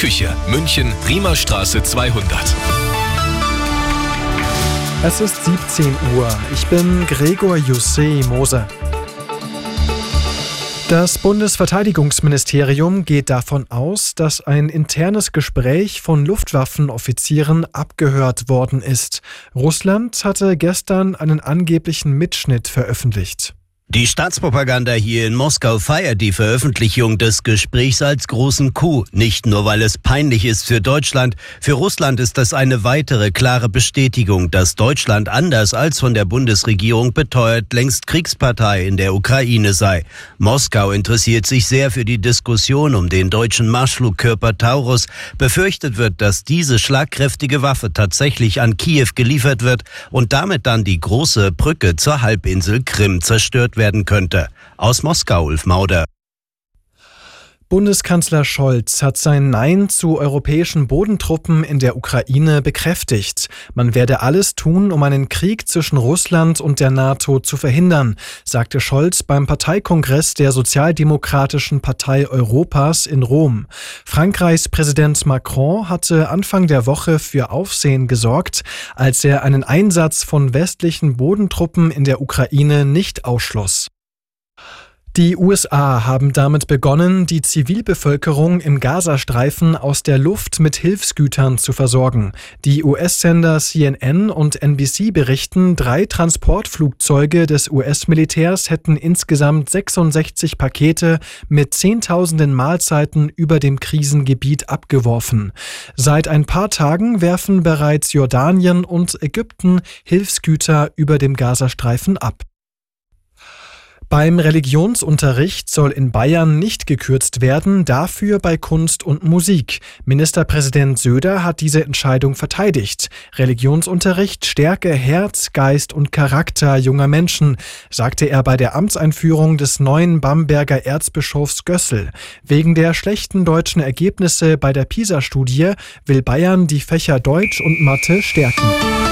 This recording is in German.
Küche, München, Riemerstraße 200. Es ist 17 Uhr. Ich bin Gregor Jussé Moser. Das Bundesverteidigungsministerium geht davon aus, dass ein internes Gespräch von Luftwaffenoffizieren abgehört worden ist. Russland hatte gestern einen angeblichen Mitschnitt veröffentlicht. Die Staatspropaganda hier in Moskau feiert die Veröffentlichung des Gesprächs als großen Coup, nicht nur weil es peinlich ist für Deutschland, für Russland ist das eine weitere klare Bestätigung, dass Deutschland anders als von der Bundesregierung beteuert längst Kriegspartei in der Ukraine sei. Moskau interessiert sich sehr für die Diskussion um den deutschen Marschflugkörper Taurus, befürchtet wird, dass diese schlagkräftige Waffe tatsächlich an Kiew geliefert wird und damit dann die große Brücke zur Halbinsel Krim zerstört werden könnte. Aus Moskau, Ulf Mauder. Bundeskanzler Scholz hat sein Nein zu europäischen Bodentruppen in der Ukraine bekräftigt. Man werde alles tun, um einen Krieg zwischen Russland und der NATO zu verhindern, sagte Scholz beim Parteikongress der Sozialdemokratischen Partei Europas in Rom. Frankreichs Präsident Macron hatte Anfang der Woche für Aufsehen gesorgt, als er einen Einsatz von westlichen Bodentruppen in der Ukraine nicht ausschloss. Die USA haben damit begonnen, die Zivilbevölkerung im Gazastreifen aus der Luft mit Hilfsgütern zu versorgen. Die US-Sender CNN und NBC berichten, drei Transportflugzeuge des US-Militärs hätten insgesamt 66 Pakete mit Zehntausenden Mahlzeiten über dem Krisengebiet abgeworfen. Seit ein paar Tagen werfen bereits Jordanien und Ägypten Hilfsgüter über dem Gazastreifen ab. Beim Religionsunterricht soll in Bayern nicht gekürzt werden, dafür bei Kunst und Musik. Ministerpräsident Söder hat diese Entscheidung verteidigt. Religionsunterricht stärke Herz, Geist und Charakter junger Menschen, sagte er bei der Amtseinführung des neuen Bamberger Erzbischofs Gössel. Wegen der schlechten deutschen Ergebnisse bei der PISA-Studie will Bayern die Fächer Deutsch und Mathe stärken.